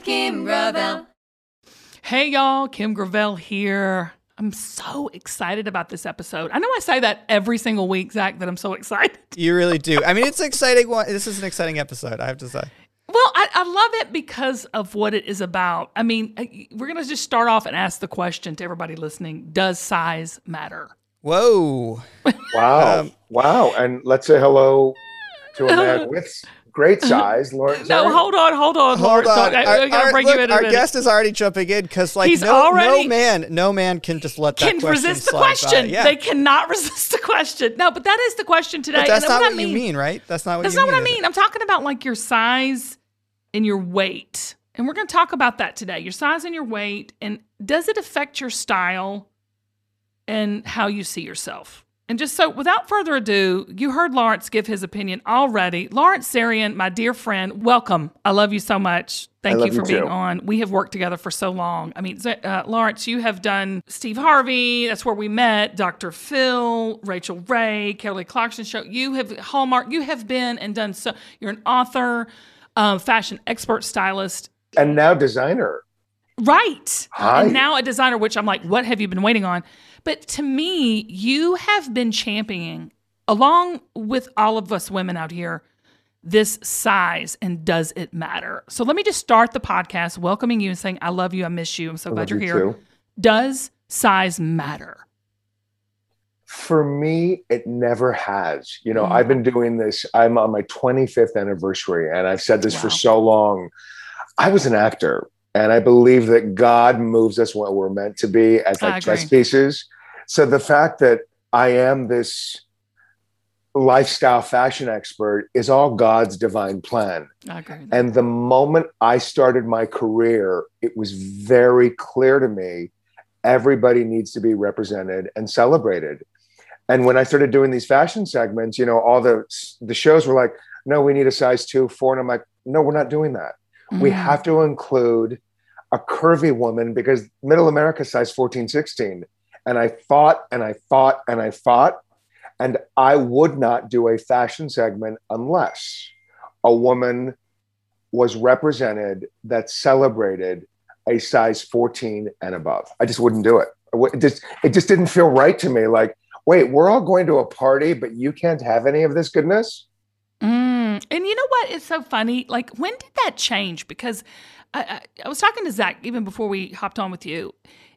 with Kim Gravel. Hey, y'all, Kim Gravel here. I'm so excited about this episode. I know I say that every single week, Zac, that I'm so excited. You really do. I mean, it's an exciting one. This is an exciting episode, I have to say. Well, I, I love it because of what it is about. I mean, uh, we're going to just start off and ask the question to everybody listening Does size matter? Whoa. Wow. Um, wow. And let's say hello to a man with great size, Lawrence. No, hold on, hold on, Hold Lawrence. on. I, I, Our- gotta our- bring look, you in our guest is already jumping in because, like, He's no, already- no man, no man can just let that can question resist the slide by. question. Yeah. They cannot resist the question. No, but that is the question today. but that's and not what what I you mean, mean, right? That's not what That's you not mean. what I is it? mean. I'm talking about like your size and your weight. And we're going to talk about that today. Your size and your weight. And does it affect your style and how you see yourself? And just so, without further ado, you heard Lawrence give his opinion already. Lawrence Zarian, my dear friend, welcome. I love you so much. Thank you for you being too. on. We have worked together for so long. I mean, uh, Lawrence, you have done Steve Harvey. That's where we met. Dr. Phil, Rachael Ray, Kelly Clarkson show. You have Hallmark. You have been and done so. You're an author, um, fashion expert, stylist. And now designer. Right. Hi. And now a designer, which I'm like, what have you been waiting on? But to me, you have been championing, along with all of us women out here, this size and does it matter? So let me just start the podcast welcoming you and saying, I love you. I miss you. I'm so I glad you're you here. too. Does size matter? For me, it never has. You know, Mm. I've been doing this. I'm on my 25th anniversary, and I've said this Wow. for so long. I was an actor, and I believe that God moves us when we're meant to be as like chess pieces. So the fact that I am this lifestyle fashion expert is all God's divine plan. I agree. And the moment I started my career, it was very clear to me everybody needs to be represented and celebrated. And when I started doing these fashion segments, you know, all the the shows were like, "No, we need a size 2, 4." And I'm like, "No, we're not doing that. We Mm. have to include a curvy woman because middle America size 14, 16." And I fought and I fought and I fought and I would not do a fashion segment unless a woman was represented that celebrated a size 14 and above. I just wouldn't do it. It just, it just didn't feel right to me. Like, wait, we're all going to a party, but you can't have any of this goodness? Mm. And you know what? It's so funny. Like, when did that change? Because I, I, I was talking to Zac even before we hopped on with you.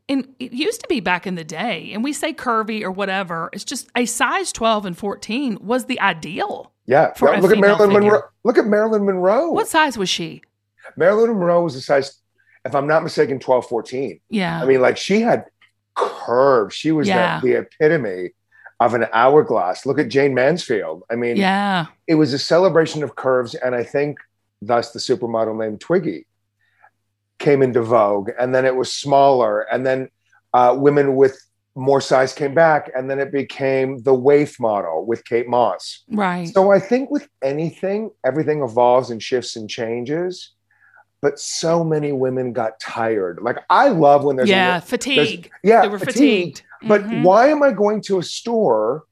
And it used to be back in the day, and we say curvy or whatever. It's just a size 12 and 14 was the ideal. Yeah. For Yeah, look at Marilyn figure. Monroe. Look at Marilyn Monroe. What size was she? Marilyn Monroe was a size, if I'm not mistaken, 12, 14. Yeah. I mean, like she had curves. She was Yeah. the, the epitome of an hourglass. Look at Jayne Mansfield. I mean, yeah. it was a celebration of curves, and I think thus the supermodel named Twiggy came into vogue, and then it was smaller, and then uh, women with more size came back, and then it became the waif model with Kate Moss. Right. So I think with anything, everything evolves and shifts and changes. But so many women got tired. Like I love when there's a- yeah. there's- Fatigue. yeah, they were fatigued. But Mhm. why am I going to a store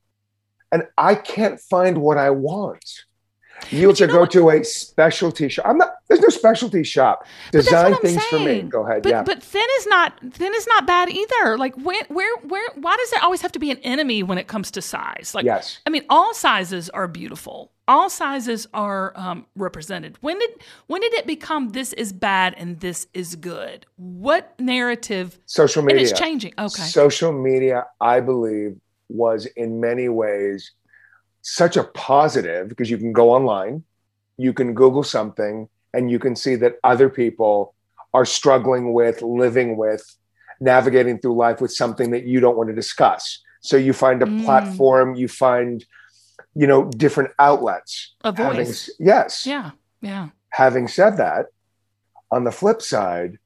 and I can't find what I want? You have you to go what- to a specialty shop. I'm not. There's no specialty shop. Design things for me. Go ahead. But yeah. but thin is not thin is not bad either. Like where where where why does there always have to be an enemy when it comes to size? Like yes. I mean, all sizes are beautiful. All sizes are um, represented. When did when did it become this is bad and this is good? What narrative? Social And media. it's changing. Okay. Social media, I believe, was in many ways such a positive because you can go online, you can Google something, and you can see that other people are struggling with, living with, navigating through life with something that you don't want to discuss. So you find a Mm. platform, you find, you know, different outlets. A Having, voice. yes. Yeah. Yeah. Having said that, on the flip side,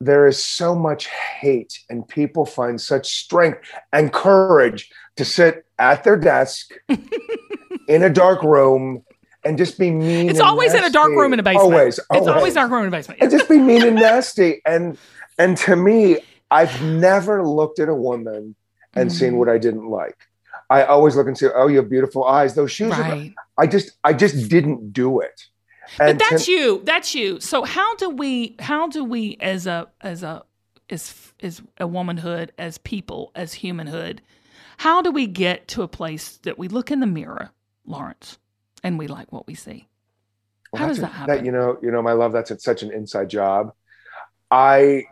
there is so much hate, and people find such strength and courage to sit at their desk in a dark room and just be mean. It's always in a dark room in a basement. Always, It's always dark room in a basement. and just be mean and nasty. And and to me, I've never looked at a woman and seen Mhm. what I didn't like. I always look and say, "Oh, you have beautiful eyes. Those shoes." Are, Right. I just I just didn't do it. But that's you. That's you. So how do we how do we as a as a as as a womanhood, as people, as humanhood, how do we get to a place that we look in the mirror, Lawrence, and we like what we see? Well, How does a- that happen? you know, you know, my love. That's such an inside job. I,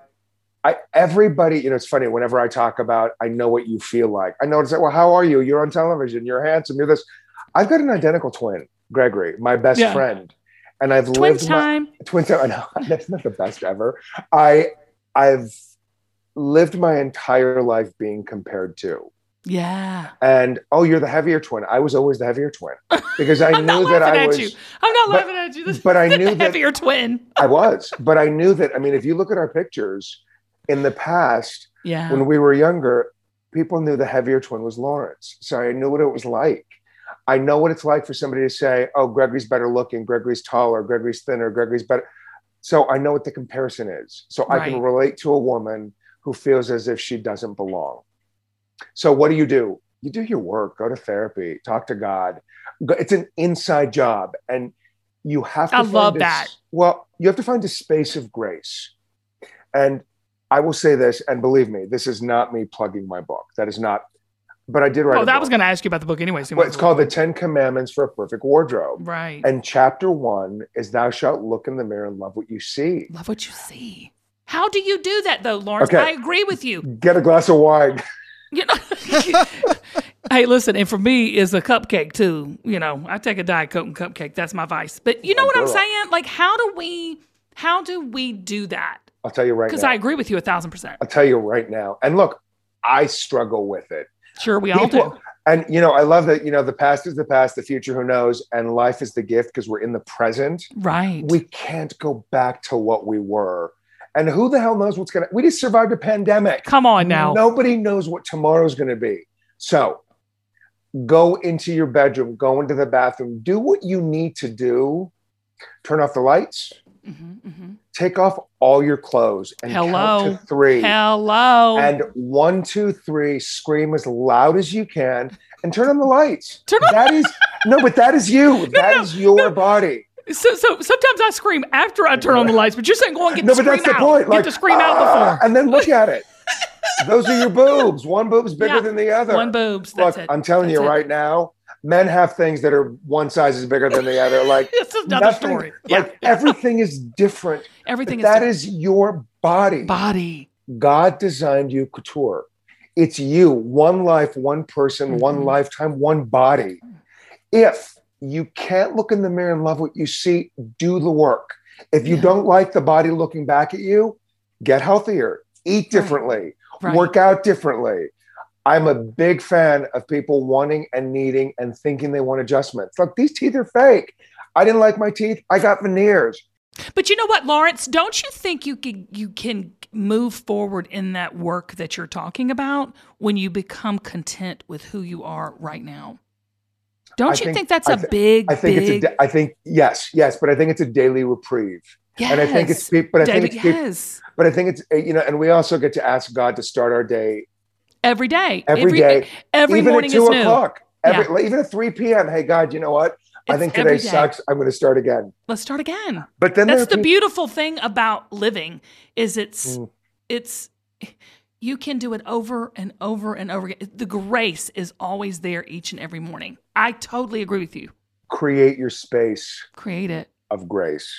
I, everybody. You know, it's funny. Whenever I talk about, I know what you feel like. I know it's like, well, how are you? You're on television. You're handsome. You're this. I've got an identical twin, Gregory, my best Yeah. friend, and I've Twin lived my, time. twin time. I know that's not the best ever. I, I've lived my entire life being compared to. Yeah. And oh, you're the heavier twin. I was always the heavier twin because I I'm not knew that laughing I at was. you. I'm not but- laughing at you. This but I knew the that- heavier twin. I was, but I knew that. I mean, if you look at our pictures in the past, Yeah. when we were younger, people knew the heavier twin was Lawrence. So I knew what it was like. I know what it's like for somebody to say, oh, Gregory's better looking, Gregory's taller, Gregory's thinner, Gregory's better. So I know what the comparison is. So I can relate to a woman who feels as if she doesn't belong. So what do you do? You do your work, go to therapy, talk to God. It's an inside job. And you have to I find love a that. Well, you have to find a space of grace. And I will say this, and believe me, this is not me plugging my book. That is not, but I did write Oh, that book. was going to ask you about the book anyway. so Well, it's called The Ten Commandments for a Perfect Wardrobe. Right. And chapter one is Thou shalt look in the mirror and love what you see. Love what you see. How do you do that though, Lawrence? Okay. I agree with you. Get a glass of wine. You know. hey, listen, and for me is a cupcake too. You know, I take a diet coke and cupcake. That's my vice. But you know Oh, what I'm saying? Like, how do we? How do we do that? I'll tell you right Because. I agree with you a thousand percent. I'll tell you right now. And look, I struggle with it. Sure, we all do. And you know, I love that. You know, the past is the past, the future, who knows? And life is the gift because we're in the present. Right. We can't go back to what we were. And who the hell knows what's gonna? We just survived a pandemic. Come on now. Nobody knows what tomorrow's going to be. So go into your bedroom, go into the bathroom, do what you need to do. Turn off the lights, Mhm, mhm. Take off all your clothes, and Hello. count to three. Hello. And one, two, three, scream as loud as you can and turn on the lights. Turn on- That is no, but that is you. That is no, your no. body. so, so sometimes I scream after I turn on the lights, but you're saying go and get No, but scream that's the out. point. Get the scream out "Ah," before. And then look at it. Those are your boobs. One boob's bigger Yeah. than the other. One boobs. Look. I'm telling That's you it. right now, men have things that are one size is bigger than the other. Like This is another nothing, story. Yeah. like everything is different. Everything But that is is your body. body. God designed you couture. It's you, one life, one person, one Mhm. lifetime, one body. If you can't look in the mirror and love what you see, do the work. If you Yeah. don't like the body looking back at you, get healthier, eat differently, Right. work out differently. I'm a big fan of people wanting and needing and thinking they want adjustments. Look, these teeth are fake. I didn't like my teeth. I got veneers. But you know what, Lawrence? Don't you think you can you can move forward in that work that you're talking about when you become content with who you are right now? Don't I you think- think, that's I a big, I think big? it's a. da- I think yes, yes, but I think it's a daily reprieve. yes. And I think it's. But I think it's yes. But I think it's you know, and we also get to ask God to start our day Every day. every day, Every even morning at two is new. o'clock. Every, like, even at three p.m. Hey God, you know what? I think today sucks. I'm going to start again. Let's start again. But then That's the peop- beautiful thing about living is it's Mm. it's you can do it over and over and over again. The grace is always there each and every morning. I totally agree with you. create your space Create it. of grace.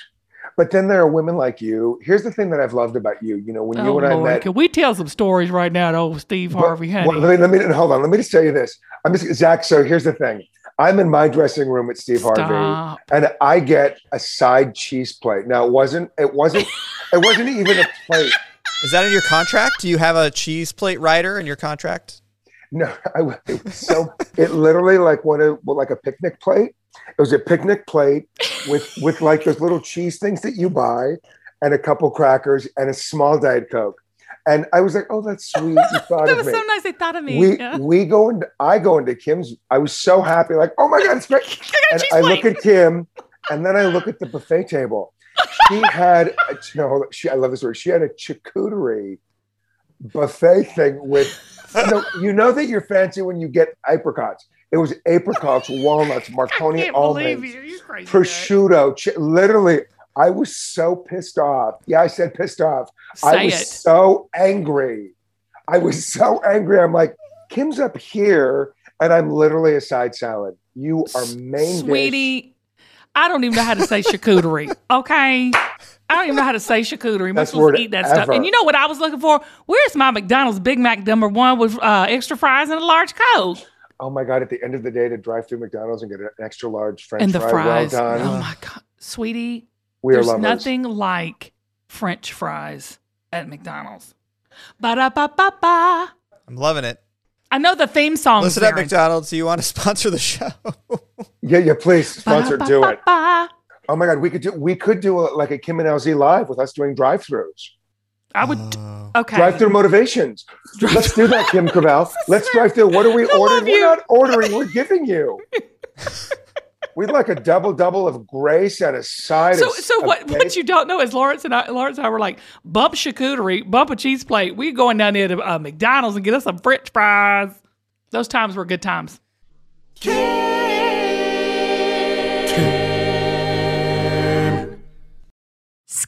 But then there are women like you. Here's the thing that I've loved about you. You know, when you oh and I Lord, met, can we tell some stories right now? To old Steve Harvey, honey. well, let, me, let me hold on. Let me just tell you this. I'm just Zac. So here's the thing. I'm in my dressing room with Steve Harvey. And I get a side cheese plate. Now it wasn't it wasn't it wasn't even a plate. Is that in your contract? Do you have a cheese plate rider in your contract? No, I, it was so it literally like one of well, like a picnic plate. It was a picnic plate with with like those little cheese things that you buy, and a couple crackers and a small diet coke. And I was like, "Oh, that's sweet. That of was me." so nice. They thought of me. We yeah. we go into I go into Kim's. I was so happy, like, "Oh my god, it's great!" I and I plate. look at Kim, and then I look at the buffet table. She had a, no. She, I love this word. She had a charcuterie buffet thing with. You know, you know that you're fancy when you get apricots. It was apricots, walnuts, Marcona can't almonds, believe you. You're crazy. Prosciutto. Chi- literally, I was so pissed off. Yeah, I said pissed off. Say I was it. so angry. I was so angry. I'm like, Kim's up here, and I'm literally a side salad. You are main dish. Sweetie, I don't even know how to say charcuterie. Okay. I don't even know how to say charcuterie. Most Best of us word eat that stuff. And you know what I was looking for? Where's my McDonald's Big Mac number one with uh, extra fries and a large Coke? Oh my god! At the end of the day, to drive through McDonald's and get an extra large French and the fry, fries. well done. oh my God. Sweetie, we there's lovers. nothing like French fries at McDonald's. Ba da ba ba ba. I'm loving it. I know the theme song. Listen up, McDonald's. Do you want to sponsor the show? Yeah, yeah. Please sponsor. Do it. Oh my god, we could do. We could do a, like a Kim and LZ live with us doing drive-throughs. I would. Oh. Okay. Drive-through motivations. Let's do that, Kim Gravel. Let's drive through. What are we I ordering? We're not ordering. We're giving you. We'd like a double double of grace at a side. So, of, so what? cake. What you don't know is Lawrence and I, Lawrence and I were like, bump charcuterie, bump a cheese plate. We going down there to uh, McDonald's and get us some French fries. Those times were good times.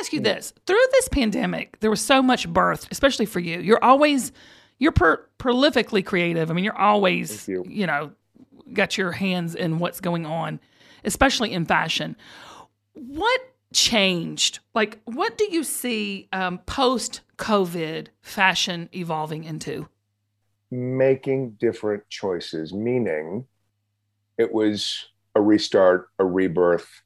ask you this: through this pandemic, there was so much birth, especially for you. You're always you're per, prolifically creative. I mean, you're always Thank you. know got your hands in what's going on, especially in fashion. What changed? Like, what do you see um, post COVID fashion evolving into? making different choices, meaning it was a restart, a rebirth.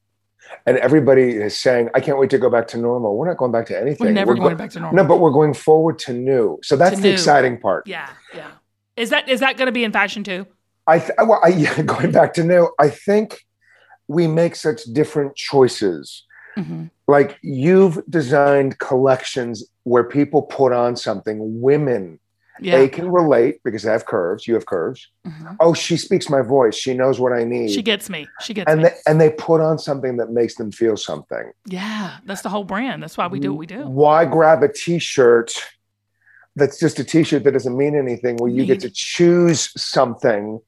And everybody is saying, I can't wait to go back to normal. We're not going back to anything. We're never go- going back to normal. No, but we're going forward to new. So that's To the new. exciting part. Yeah, yeah. Is that is that going to be in fashion too? I, th- well, I yeah, going back to new. I think we make such different choices. Mhm. Like you've designed collections where people put on something. Women, Yeah. they can relate because I have curves. You have curves. Mhm. Oh, she speaks my voice. She knows what I need. She gets me. She gets and me. they, and they put on something that makes them feel something. yeah, that's the whole brand. That's why we do what we do. Why grab a T-shirt that's just a T-shirt that doesn't mean anything? Where you get to choose something.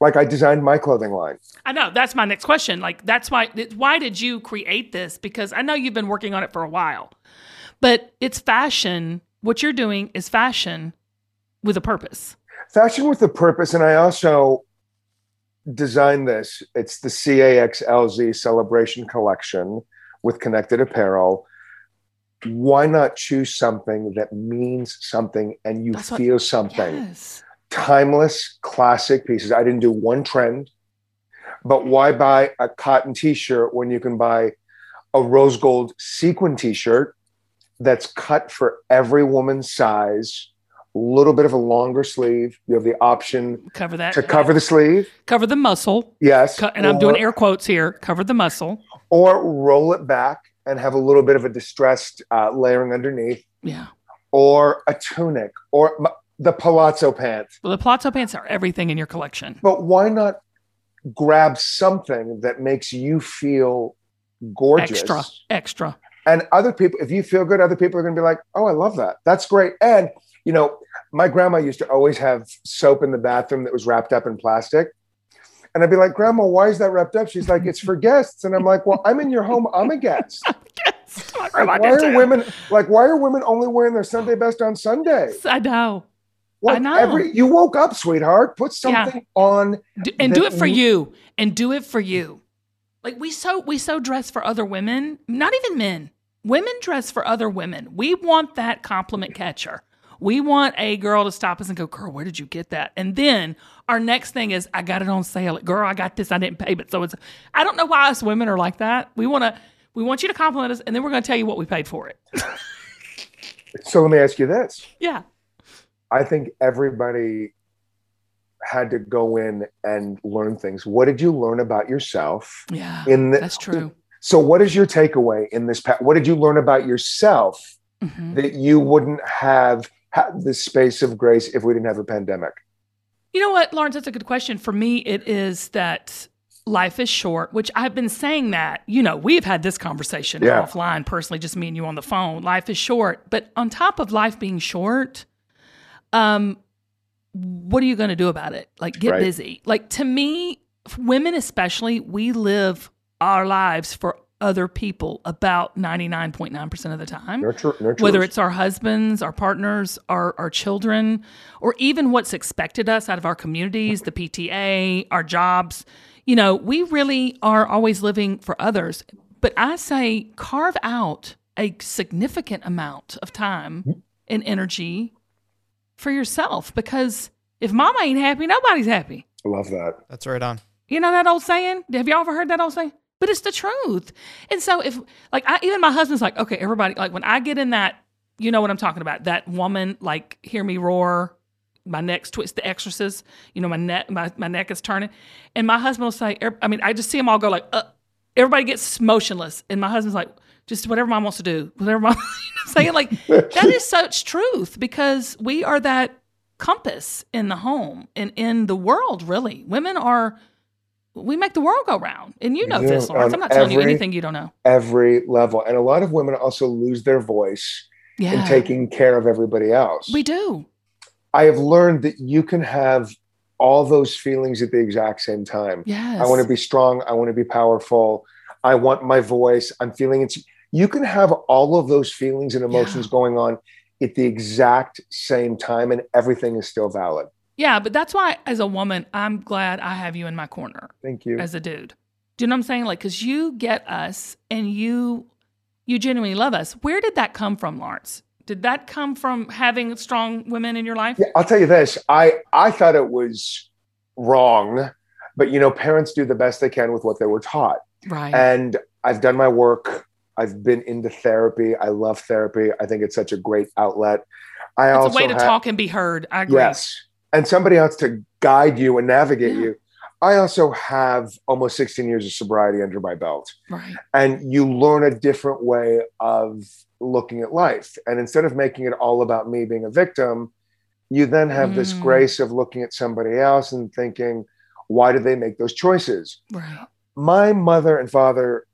Like I designed my clothing line. I know that's my next question. Like that's why why did you create this? Because I know you've been working on it for a while. But it's fashion. What you're doing is fashion with a purpose. Fashion with a purpose, and I also designed this. It's the CAXLZ Celebration Collection with connected apparel. Why not choose something that means something and you That's what- feel something? Yes. timeless classic pieces. I didn't do one trend, but why buy a cotton t-shirt when you can buy a rose gold sequin t-shirt that's cut for every woman's size, a little bit of a longer sleeve. You have the option Cover that. to cover the sleeve. cover the muscle. Yes. Co- and I'm doing air quotes here. Cover the muscle. or roll it back and have a little bit of a distressed uh, layering underneath, Yeah. or a tunic, or m- the palazzo pants. Well, the palazzo pants are everything in your collection. But why not grab something that makes you feel gorgeous. Extra, extra. And other people, if you feel good, other people are going to be like, oh, I love that. That's great. And, you know, my grandma used to always have soap in the bathroom that was wrapped up in plastic. And I'd be like, Grandma, why is that wrapped up? She's like, it's for guests. And I'm like, well, I'm in your home. I'm a guest. My Like, why are women like why are women only wearing their Sunday best on Sunday? I know. Like know. every you woke up, sweetheart. Put Yeah. something on. Do, and do it for you. And do it for you. Like we so we so dress for other women, not even men. Women dress for other women. We want that compliment catcher. We want a girl to stop us and go, "Girl, where did you get that?" And then our next thing is, "I got it on sale." Girl, I got this. I didn't pay, but so it's. I don't know why us women are like that. We want to. We want you to compliment us, and then we're going to tell you what we paid for it. So let me ask you this. yeah. I think everybody had to go in and learn things. What did you learn about yourself Yeah. in the, That's true. So what is your takeaway in this what did you learn about yourself Mhm. that you wouldn't have had this space of grace if we didn't have a pandemic? You know what, Lawrence? That's a good question. For me, it is that life is short, which I've been saying that. You know, we've had this conversation Yeah. offline, personally, just me and you on the phone. Life is short. But on top of life being short, um, what are you going to do about it? Like, get Right. busy. Like, to me, women especially, we live our lives for other people about 99.9% of the time Nurture, whether it's our husbands, our partners, our, our children, or even what's expected us out of our communities, the PTA, our jobs. You know, we really are always living for others. But I say carve out a significant amount of time mm-hmm. and energy for yourself because if mama ain't happy, nobody's happy. I love that. That's right on. You know that old saying? Have y'all ever heard that old saying? But it's the truth. And so if like I even my husband's like, okay, everybody like when I get in that, you know what I'm talking about, that woman like hear me roar, my neck's twist, the exorcist, you know, my neck my, my neck is turning. And my husband will say, er- I mean, I just see them all go like, uh, everybody gets motionless. And my husband's like, just whatever mom wants to do, whatever mom you know what I'm saying. Like that is such truth because we are that compass in the home and in the world, really. Women are we make the world go round. And you know this, Lawrence. I'm not telling you anything you don't know. Every level. And a lot of women also lose their voice in taking care of everybody else. we do. I have learned that you can have all those feelings at the exact same time. Yes. I want to be strong. I want to be powerful. I want my voice. I'm feeling it. You can have all of those feelings and emotions going on at the exact same time, and everything is still valid. Yeah, but that's why as a woman, I'm glad I have you in my corner Thank you. as a dude. Do you know what I'm saying? Like, cause you get us and you you genuinely love us. Where did that come from, Lawrence? Did that come from having strong women in your life? Yeah, I'll tell you this. I I thought it was wrong, but you know, parents do the best they can with what they were taught. Right. And I've done my work. I've been into therapy. I love therapy. I think it's such a great outlet. I it's also a way to have- talk and be heard. I agree. Yes. And somebody else to guide you and navigate Yeah. you. I also have almost 16 years of sobriety under my belt. Right. And you learn a different way of looking at life. And instead of making it all about me being a victim, you then have this Mm. grace of looking at somebody else and thinking, why did they make those choices? Right. My mother and father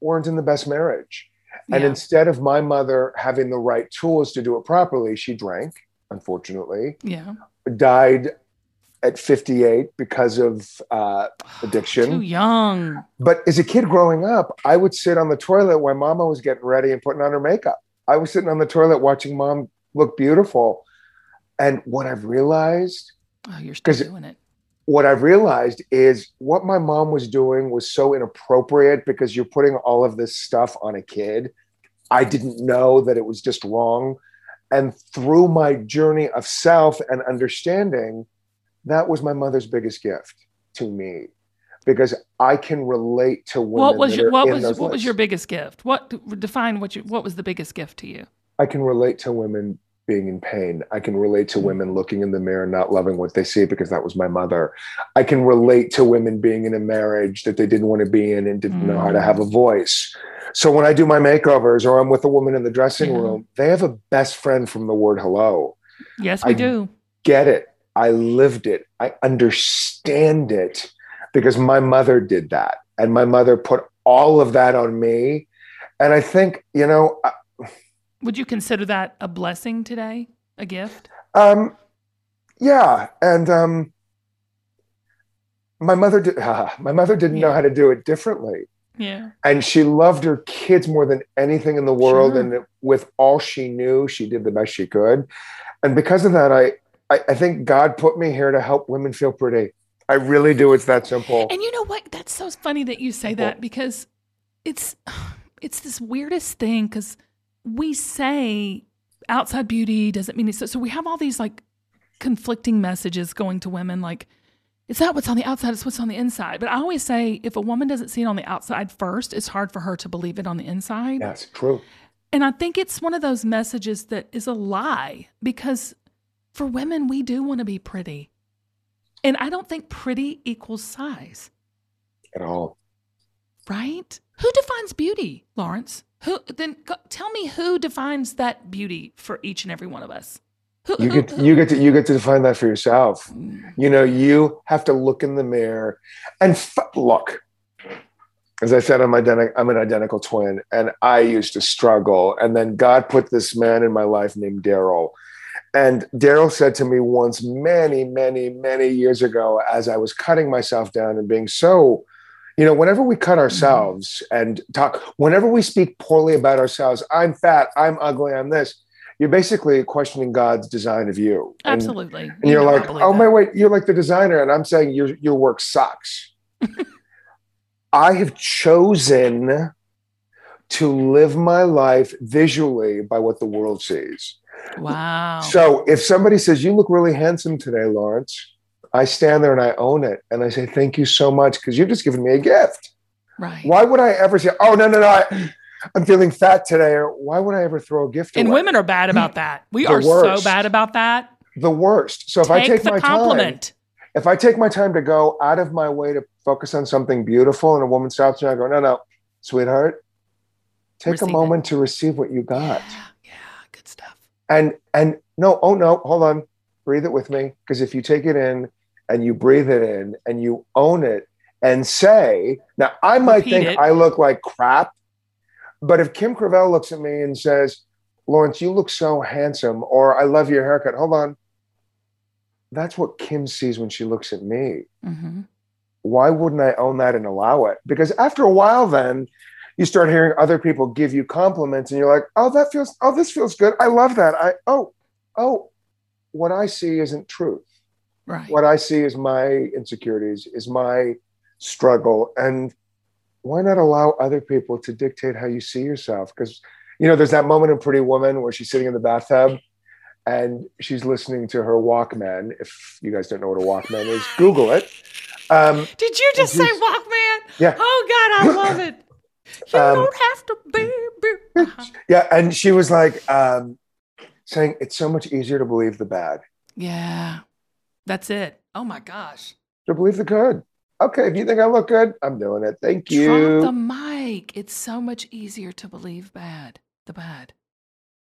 weren't in the best marriage. And instead of my mother having the right tools to do it properly, she drank, unfortunately yeah. died at 58 because of uh, Too addiction. young. But as a kid growing up, I would sit on the toilet while mama was getting ready and putting on her makeup. I was sitting on the toilet watching mom look beautiful. And what I've realized, Oh, you're still doing it. What I've realized is what my mom was doing was so inappropriate because you're putting all of this stuff on a kid. I didn't know that it was just wrong. And through my journey of self and understanding, that was my mother's biggest gift to me because I can relate to women. What was your what was what was your biggest gift? What define what you what was the biggest gift to you? I can relate to women being in pain. I can relate Mm-hmm. to women looking in the mirror, not loving what they see because that was my mother. I can relate to women being in a marriage that they didn't want to be in and didn't know how to Mm. have a voice. So when I do my makeovers or I'm with a woman in the dressing Yeah. room, they have a best friend from the word hello. Yes, we I- do. Get it. I lived it. I understand it because my mother did that. And my mother put all of that on me. And I think, you know, I- Would you consider that a blessing today? A gift? um, yeah. And um, my mother did, my mother didn't know how to do it differently. Yeah. and she loved her kids more than anything in the world Sure. and with all she knew she did the best she could and because of that I, I i think god put me here to help women feel pretty i really do it's that simple And you know what? That's so funny that you say that because it's it's this weirdest thing because we say outside beauty doesn't mean it's so, so we have all these like conflicting messages going to women like it's not what's on the outside, it's what's on the inside. But I always say if a woman doesn't see it on the outside first, it's hard for her to believe it on the inside. that's true And I think it's one of those messages that is a lie because for women, we do want to be pretty. And I don't think pretty equals size, at all right? Who defines beauty, Lawrence? Who then go, tell me who defines that beauty for each and every one of us? Who, you who- get who- you get to you get to define that for yourself mm. you know you have to look in the mirror and f- look as i said i'm identical i'm an identical twin and i used to struggle and then god put this man in my life named daryl and daryl said to me once many many many years ago as i was cutting myself down and being so you know whenever we cut mm-hmm. ourselves and talk whenever we speak poorly about ourselves i'm fat i'm ugly i'm this you're basically questioning god's design of you And- Absolutely. and you're know like, oh that. my wait, you're like the designer, and I'm saying your your work sucks. I have chosen to live my life visually by what the world sees. Wow. So if somebody says you look really handsome today, Lawrence, I stand there and I own it, and I say thank you so much because you've just given me a gift. right. Why would I ever say, oh no no no, I, I'm feeling fat today, or why would I ever throw a gift And away? And women are bad about that. We The are so bad about that. the worst. So if I take my time, if I take my time to go out of my way to focus on something beautiful and a woman stops me, I go, no, no, sweetheart, take Receive a it. moment to receive what you got. Yeah, yeah, good stuff. And and no, oh no, hold on. Breathe it with me. Because if you take it in and you breathe it in and you own it and say, now I might Repeat think it. I look like crap, but if Kim Gravel looks at me and says, Lawrence, you look so handsome, or I love your haircut, hold on. That's what Kim sees when she looks at me. hmm why wouldn't I own that and allow it? Because after a while, then you start hearing other people give you compliments, and you're like, "Oh, that feels. Oh, this feels good. I love that. I oh, oh, what I see isn't truth. Right. What I see is my insecurities, is my struggle, and why not allow other people to dictate how you see yourself? Because you know, there's that moment in Pretty Woman where she's sitting in the bathtub. And she's listening to her Walkman. If you guys don't know what a Walkman is, Google it. Um, Did you just say Walkman? Yeah. Oh God, I love it. You Um, don't have to be. be- uh-huh. Yeah, and she was like um, saying it's so much easier to believe the bad, Yeah, that's it. Oh my gosh. to believe the good. Okay, if you think I look good, I'm doing it. Thank Drop you. the mic. It's so much easier to believe bad. The bad.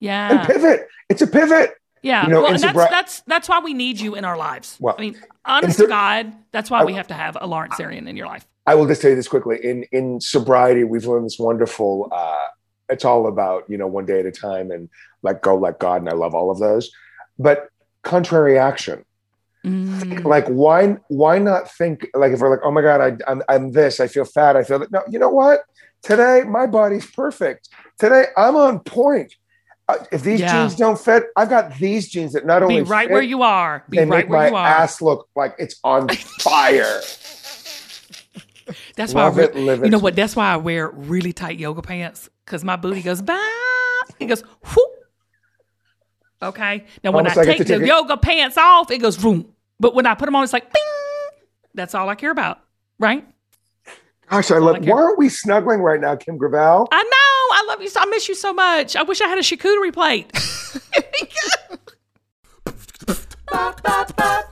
Yeah. And pivot. It's a pivot. Yeah. You know, well, and that's that's that's why we need you in our lives. Well, I mean, honest in to God, that's why I- we have to have a Lawrence Zarian in your life. I will just tell you this quickly. In in sobriety, we've learned this wonderful. Uh, it's all about you know one day at a time and let go, let God, and I love all of those. But contrary action. Mm. like why why not think like if we're like oh my god I, I'm, I'm this i feel fat i feel that no you know what today my body's perfect today i'm on point uh, if these Yeah. jeans don't fit i've got these jeans that not only Be right fit, where you are. Be they right make where my you are. ass look like it's on fire That's why I re- it You know what? That's why I wear really tight yoga pants because my booty goes bah. It goes whoop. Okay. Now when Almost I like take the yoga pants off, it goes boom. But when I put them on, it's like bing. That's all I care about, right? gosh i love I why aren't we snuggling right now kim gravel I know. I love you. so I miss you so much. I wish I had a charcuterie plate.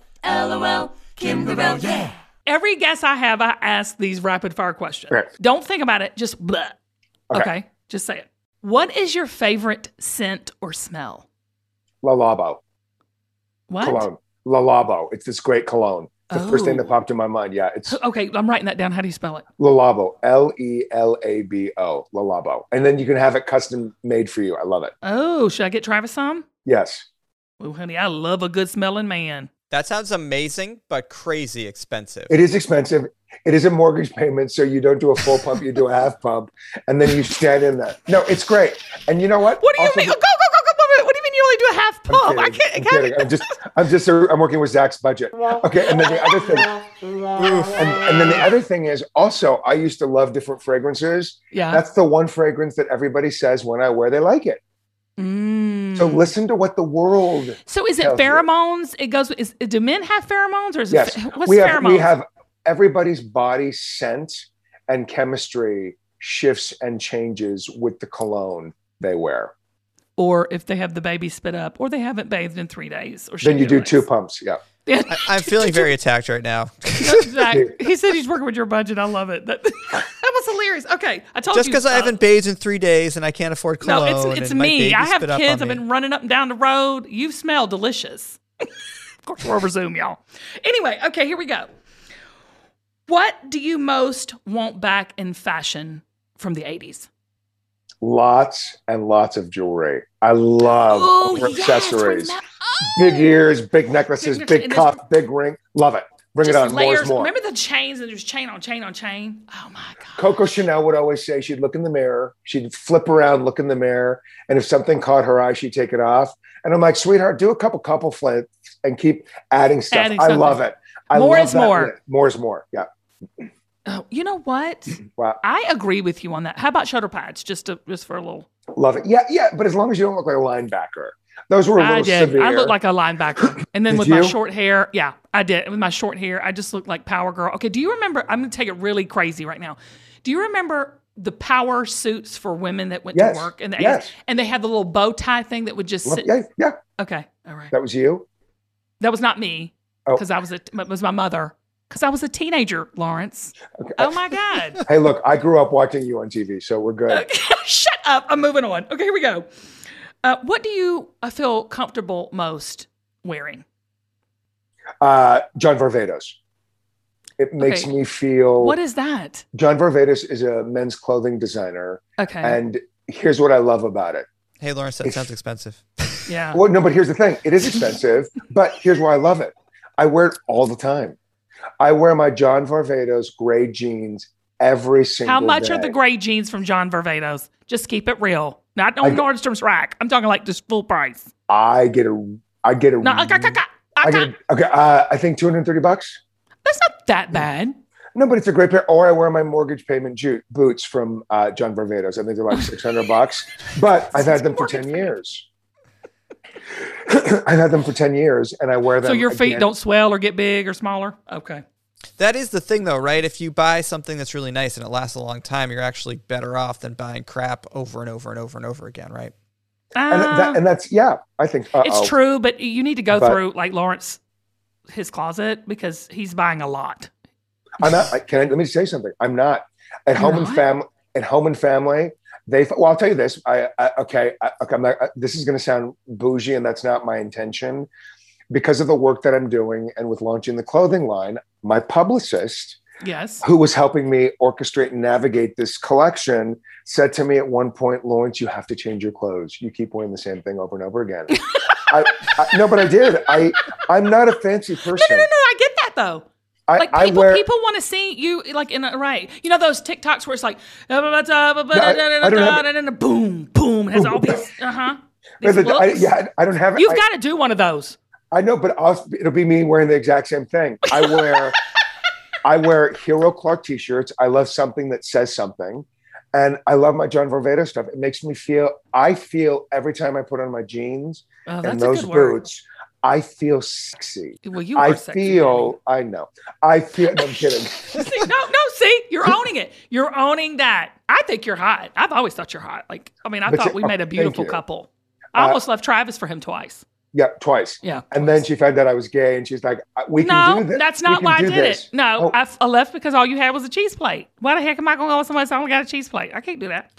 LOL, Kim Gravel, yeah. Every guess I have, I ask these rapid fire questions. Right. Don't think about it. Just blah. Okay. Okay. Just say it. What is your favorite scent or smell? Le Labo What? cologne. Le Labo. It's this great cologne. The first thing that Oh. popped in my mind. Yeah, it's Okay, I'm writing that down. How do you spell it? Le Labo. L E L A B O. Le Labo. And then you can have it custom made for you. I love it. Oh, should I get Travis some? Yes. Oh, honey, I love a good smelling man. That sounds amazing, but crazy expensive. It is expensive. It is a mortgage payment, so you don't do a full pump, you do a half pump, and then you stand in there. No, it's great. And you know what? What do you Also mean? Go, go, go, go, go. What do you mean you only do a half I'm pump? I can't. I I'm, kidding. I'm just, I'm just, I'm working with Zac's budget. Okay, and then the other thing, and, and then the other thing is also, I used to love different fragrances. Yeah. That's the one fragrance that everybody says when I wear, they like it. Mm. So listen to what the world. So is it tells you. pheromones? It goes. Is do men have pheromones or is Yes, it? What's we have pheromones? we have everybody's body scent and chemistry shifts and changes with the cologne they wear. Or if they have the baby spit up, or they haven't bathed in three days, or Then you do shit two pumps. Yeah. Yeah. I, I'm feeling very attacked right now. Zac, he said he's working with your budget. I love it. That, that was hilarious. Okay, I told Just you. Just because I haven't bathed in three days and I can't afford No, it's it's and me. I have spit up kids. I've me. been running up and down the road. You smell delicious. of course, we're over Zoom, y'all. Anyway, okay, here we go. What do you most want back in fashion from the 80s? Lots and lots of jewelry. I love Oh, yes, accessories. remem- Big oh! ears, big necklaces, Big big, cuff, big ring. Love it. Bring it Just on. More is more. Remember the chains and there's chain on chain on chain? Oh my God. Coco Chanel would always say she'd look in the mirror, she'd flip around, look in the mirror, and if something caught her eye, she'd take it off. And I'm like, sweetheart, do a couple couple flips and keep adding stuff. Adding I love it. I More love is that more. More is more. Yeah. Oh, you know what? Wow. I agree with you on that. How about shoulder pads? Just to, just for a little. Love it. Yeah, yeah. But as long as you don't look like a linebacker. Those were a little I did. severe. I look like a linebacker. And then with my short hair, yeah, I did. With my short hair, I just looked like Power Girl. Okay, do you remember? I'm going to take it really crazy right now. Do you remember the power suits for women that went Yes. to work in the 80s? Yes. And they had the little bow tie thing that would just Love- sit. yeah, yeah. Okay, all right. That was you. That was not me Oh. because I was a, it was my mother because I was a teenager, Lawrence. Okay. Oh my God. Hey, look, I grew up watching you on TV, so we're good. Shut up. I'm moving on. Okay, here we go. Uh, what do you uh, feel comfortable most wearing? Uh, John Varvatos. It makes Okay. me feel. What is that? John Varvatos is a men's clothing designer, Okay. and here's what I love about it. Hey, Lawrence, that If- sounds expensive. yeah. Well, no, but here's the thing: it is expensive, but here's why I love it. I wear it all the time. I wear my John Varvatos gray jeans every single. Day. How much day. are the gray jeans from John Varvatos? Just keep it real. Not on I- Nordstrom's rack. I'm talking like just full price. I get a. I get a. No, okay. I get a, okay. Uh, I think two hundred thirty bucks. That's not that bad. No, but it's a great pair. Or I wear my mortgage payment ju- boots from uh, John Varvatos. I think they're like six hundred bucks, but I've had them for ten years. I've had them for ten years, and I wear them. So your feet again. don't swell or get big or smaller? Okay. That is the thing, though, right? If you buy something that's really nice and it lasts a long time, you're actually better off than buying crap over and over and over and over again, right? And, Uh, that, and that's yeah. I think uh-oh. it's true, but you need to go But- through like Lawrence, his closet because he's buying a lot. I'm not. Can I, let me say something? I'm not at home You're and not? family. At home and family, they. Well, I'll tell you this. I, I okay. I, okay. I'm not, this is going to sound bougie, and that's not my intention. because of the work that I'm doing and with launching the clothing line, my publicist, Yes. who was helping me orchestrate and navigate this collection, said to me at one point, Lawrence, you have to change your clothes. You keep wearing the same thing over and over again. I, I, no, but I did. I, I'm not a fancy person. No, no, no, no. I get that though. I, Like I people, wear, people want to see you like in a right. You know those TikToks where it's like, I don't have and then boom, boom. Has all these, uh huh. Yeah, I don't have. You've got to do one of those. I know, but I'll, it'll be me wearing the exact same thing. I wear, I wear Hero Clark t-shirts. I love something that says something, and I love my John Varvatos stuff. It makes me feel. I feel every time I put on my jeans Oh, and those boots, I feel sexy. Well, you I are sexy, I feel. I know. I feel. No, I'm kidding. See, no, no. See, you're owning it. You're owning that. I think you're hot. I've always thought you're hot. Like, I mean, I But thought see- we oh, made a beautiful couple. I Uh, almost left Travis for him twice. Yeah, twice. Yeah. And then she found out I was gay, and she's like, "Uh, "We can No, do this. that's not why I did this." it. No, Oh. I, I left because all you had was a cheese plate. Why the heck am I going to go with somebody that's only got a cheese plate? I can't do that.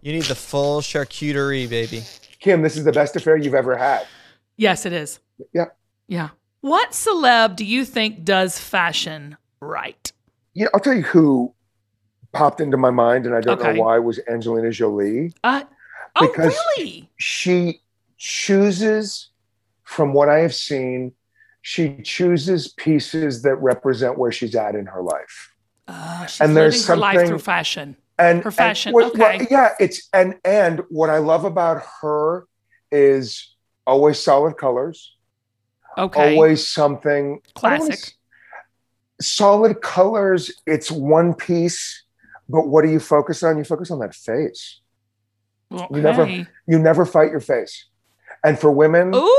You need the full charcuterie, baby. Kim, this is the best affair you've ever had. Yes, it is. Yeah. Yeah. What celeb do you think does fashion right? You know, I'll tell you who popped into my mind, and I don't Okay. know why, was Angelina Jolie. Uh, oh, Because- really? She chooses, from what I have seen, she chooses pieces that represent where she's at in her life. Uh, she's And there's living her life something- through fashion. And Her fashion, what- what- okay. yeah, it's and and what I love about her is always solid colors, Okay. always something I don't wanna Classic. Solid colors. It's one piece, but what do you focus on? You focus on that face. Well, you never- You never fight your face, and for women, Ooh,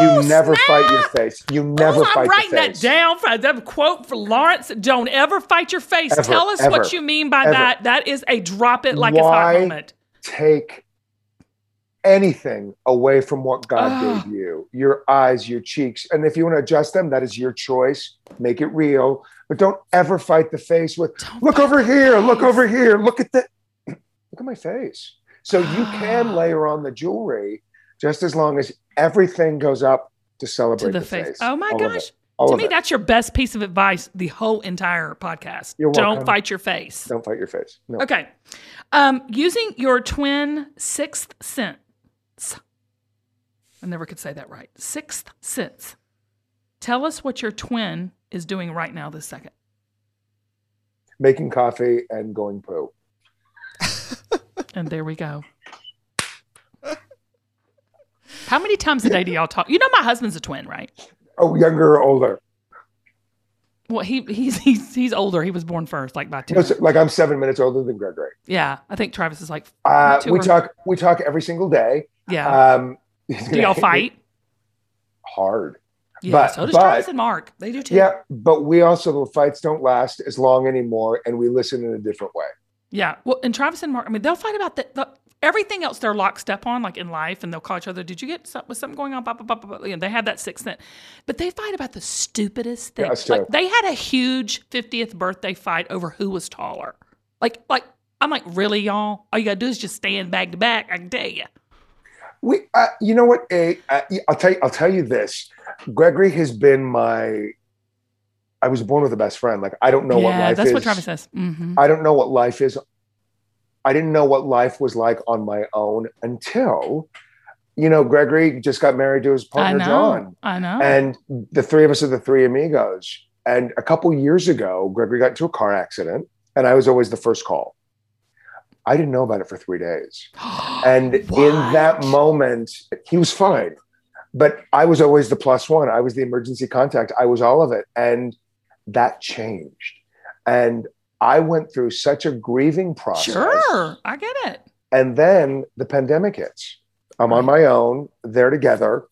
you never fight your face. You never Ooh, fight I'm writing that down for that quote for Lawrence. Don't ever fight your face. Ever, Tell us ever, what you mean by ever. that. That is a drop it like it's hot moment. Take anything away from what God Ah. gave you. Your eyes, your cheeks, and if you want to adjust them, that is your choice. Make it real, but don't ever fight the face with Don't look over the here, look over here, look at the look at my face. So you Ah. can layer on the jewelry just as long as everything goes up to celebrate to the, face. face. Oh my All gosh. To me, it. that's your best piece of advice the whole entire podcast. You're Don't fight your face. Don't fight your face. No. Okay. Um, using your twin sixth sense. I never could say that right. Sixth sense. Tell us what your twin is doing right now this second. Making coffee and going poo. And there we go. How many times a day do y'all talk? You know my husband's a twin, right? Oh, younger or older? Well, he he's he's he's older. He was born first, like by two. No, so- like I'm seven minutes older than Gregory. Yeah, I think Travis is like Uh, we or- talk. We talk every single day. yeah. Um, do y'all fight? Hard. Yeah. but- so does but- Travis and Mark. They do too. Yeah, but we also the fights don't last as long anymore, and we listen in a different way. Yeah. Well, and Travis and Mark, I mean, they'll fight about the, the everything else they're locked lockstep on, like in life, and they'll call each other, Did you get some, was something going on? Blah, blah, blah, blah, blah. You know, they have that sixth sense. But they fight about the stupidest Yeah, things. us like they had a huge 50th birthday fight over who was taller. Like, like, I'm like, really, y'all? All you gotta do is just stand back to back. I can tell you. We, uh, you know what? A, uh, I'll tell you. I'll tell you this. Gregory has been my. I was born with a best friend. Like I don't know what life that's is. That's what Travis says. hmm I don't know what life is. I didn't know what life was like on my own until, you know, Gregory just got married to his I partner know. John, I know. and the three of us are the three amigos. And a couple years ago, Gregory got into a car accident, and I was always the first call. I didn't know about it for three days. And in that moment, he was fine. But I was always the plus one. I was the emergency contact. I was all of it. And that changed. And I went through such a grieving process. Sure. I get it. And then the pandemic hits. I'm on my own. They're together.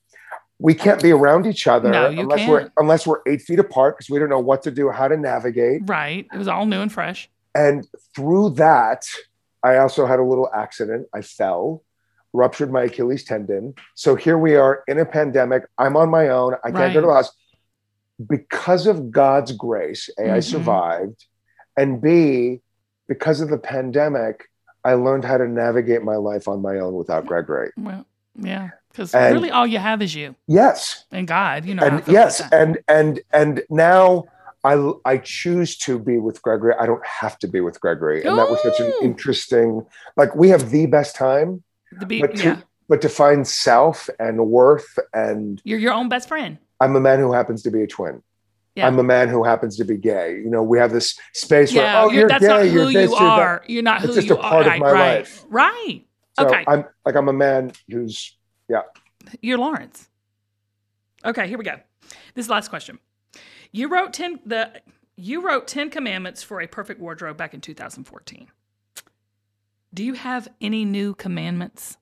We can't be around each other No, unless we're unless we're eight feet apart because we don't know what to do, how to navigate. Right. It was all new and fresh. And through that, I also had a little accident. I fell, ruptured my Achilles tendon. So here we are in a pandemic. I'm on my own. I can't go to the Right. house. Because of God's grace, A, I Mhm. survived. And B, because of the pandemic, I learned how to navigate my life on my own without Gregory. Well, yeah. Because really, all you have is you Yes. and God. You know. and yes, and and and now I I choose to be with Gregory. I don't have to be with Gregory, and that was such an interesting. Like we have the best time, the be, but to, yeah, but to find self and worth, and you're your own best friend. I'm a man who happens to be a twin. Yeah. I'm a man who happens to be gay. You know, we have this space Yeah, where oh, you're, you're, that's gay, not you're who this, you you're that. are. You're not It's who just you a part are. of my right, life. Right. So okay. I'm like I'm a man who's yeah. You're Lawrence. Okay, here we go. This is the last question. You wrote ten the you wrote Ten Commandments for a Perfect Wardrobe back in 2014. Do you have any new commandments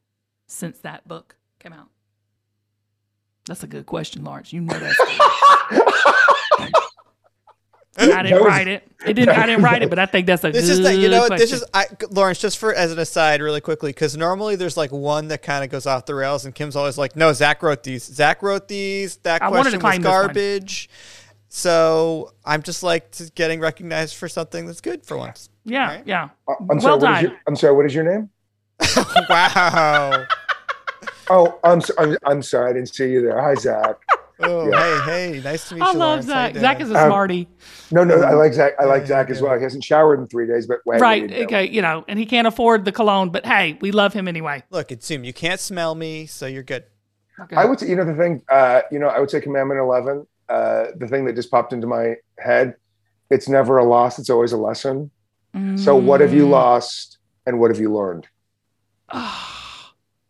since that book came out? That's a good question, Lawrence. You know that's good. I didn't was- write it. It didn't. I didn't write it, but I think that's a This good is the, you know, what, question. this is I, Lawrence. Just for as an aside, really quickly, because normally there's like one that kind of goes off the rails, and Kim's always like, "No, Zac wrote these. Zac wrote these. That I question was claim this one. garbage." So I'm just like t- getting recognized for something that's good for once. yeah, right? yeah. Uh, I'm Well sorry. what is done. your, I'm sorry. What is your name? wow. Oh, I'm, so, I'm I'm sorry. I didn't see you there. Hi, Zac. Oh, hey, hey, nice to meet I you. I love Lawrence. Zac. Zac is a Um, smarty. No, no, I like Zac. I like Yeah, Zac as well. He hasn't showered in three days, but wait, right. you? Okay. You know, and he can't afford the cologne, but hey, we love him anyway. Look, it's him. You can't smell me, so you're good. Okay. I would say, you know, the thing, uh, you know, I would say Commandment 11, uh, the thing that just popped into my head, it's never a loss, it's always a lesson. So what have Mm. you lost and what have you learned?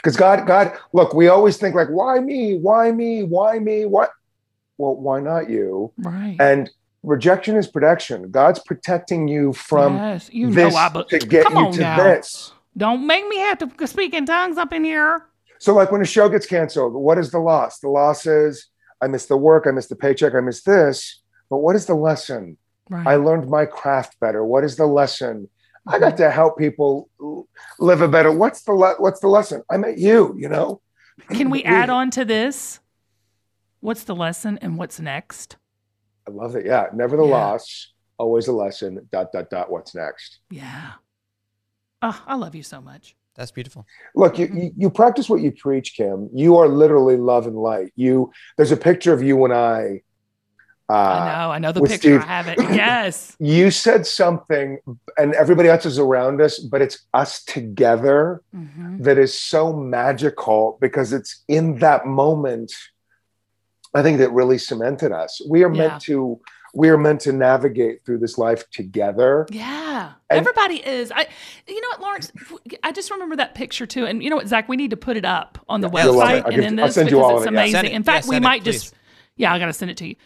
Because God, God, look, we always think like, why me? Why me? Why me? What? Well, why not you? right. And rejection is protection. God's protecting you from yes, you this know I. But to get you to now. this. Don't make me have to speak in tongues up in here. So, like when a show gets canceled, what is the loss? The loss is I miss the work, I miss the paycheck, I miss this. But what is the lesson? Right. I learned my craft better. What is the lesson? I got to help people live a better. What's the le- What's the lesson? I met you. You know. Can we add on to this? What's the lesson and what's next? I love it. Yeah, never the Yeah. loss, always a lesson. Dot dot dot. What's next? Yeah. Oh, I love you so much. That's beautiful. Look, you, you you practice what you preach, Kim. You are literally love and light. You there's a picture of you and I. Uh, I know. I know the picture. Steve. I have it. Yes. You said something, and everybody else is around us, but it's us together Mhm. that is so magical because it's in that moment. I think that really cemented us. We are Yeah. meant to. We are meant to navigate through this life together. Yeah. And- Everybody is. I you know what, Lawrence? I just remember that picture too. And you know what, Zac, we need to put it up on the Yeah, website. I'll and give- in I'll this send you because all it's of it, amazing. Send it. In fact, Yeah, we send it, might just. Yeah, I gotta send it to you.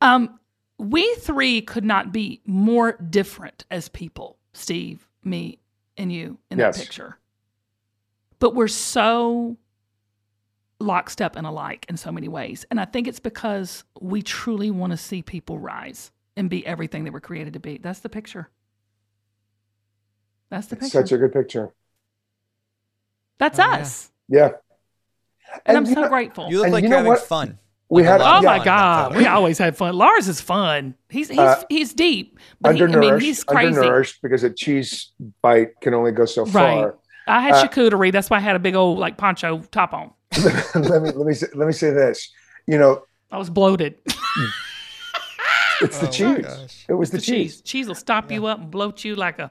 Um, we three could not be more different as people, Steve, me, and you in Yes. that picture. But we're so lockstep and alike in so many ways. And I think it's because we truly want to see people rise and be everything they were created to be. That's the picture. That's the It's picture. such a good picture. That's Oh, us. Yeah. And, I'm so know- grateful. You look And like you you're having what? fun. We Like had- Oh my fun in that God, we always had fun. Lars is fun. He's he's Uh, he's deep, but he, I Undernourished, mean he's crazy. undernourished because a cheese bite can only go so Right. far. I had Uh, charcuterie. That's why I had a big old like poncho top on. let me let me say, let me say this. You know, I was bloated. it's the Oh cheese. It was the the cheese. cheese. Cheese will stop you up and bloat you like a.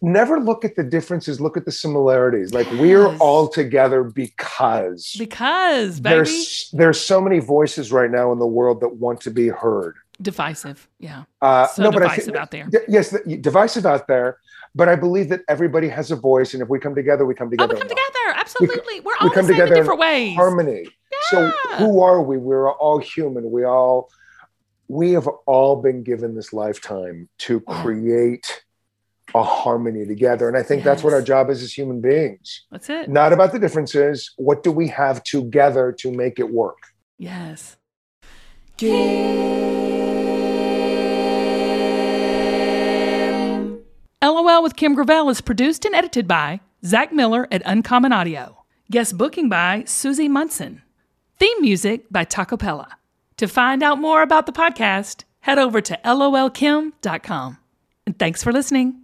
Never look at the differences. Look at the similarities. Like we're all together because Because baby, there's there's so many voices right now in the world that want to be heard. divisive. Yeah, Uh, so no, but I divisive think out there. Yes, divisive out there. But I believe that everybody has a voice, and if we come together, we come together Oh, we come together. Absolutely, we're we all the come same together in different ways. harmony. So who are we? We're all human. We all we have all been given this lifetime to Yeah. create a harmony together. And I think that's what our job is as human beings. That's it. Not about the differences. What do we have together to make it work? Yes. LOL with Kim Gravel is produced and edited by Zac Miller at Uncommon Audio. Guest booking by Susie Munson. Theme music by Tacoppella. To find out more about the podcast, head over to lolkim.com. And thanks for listening.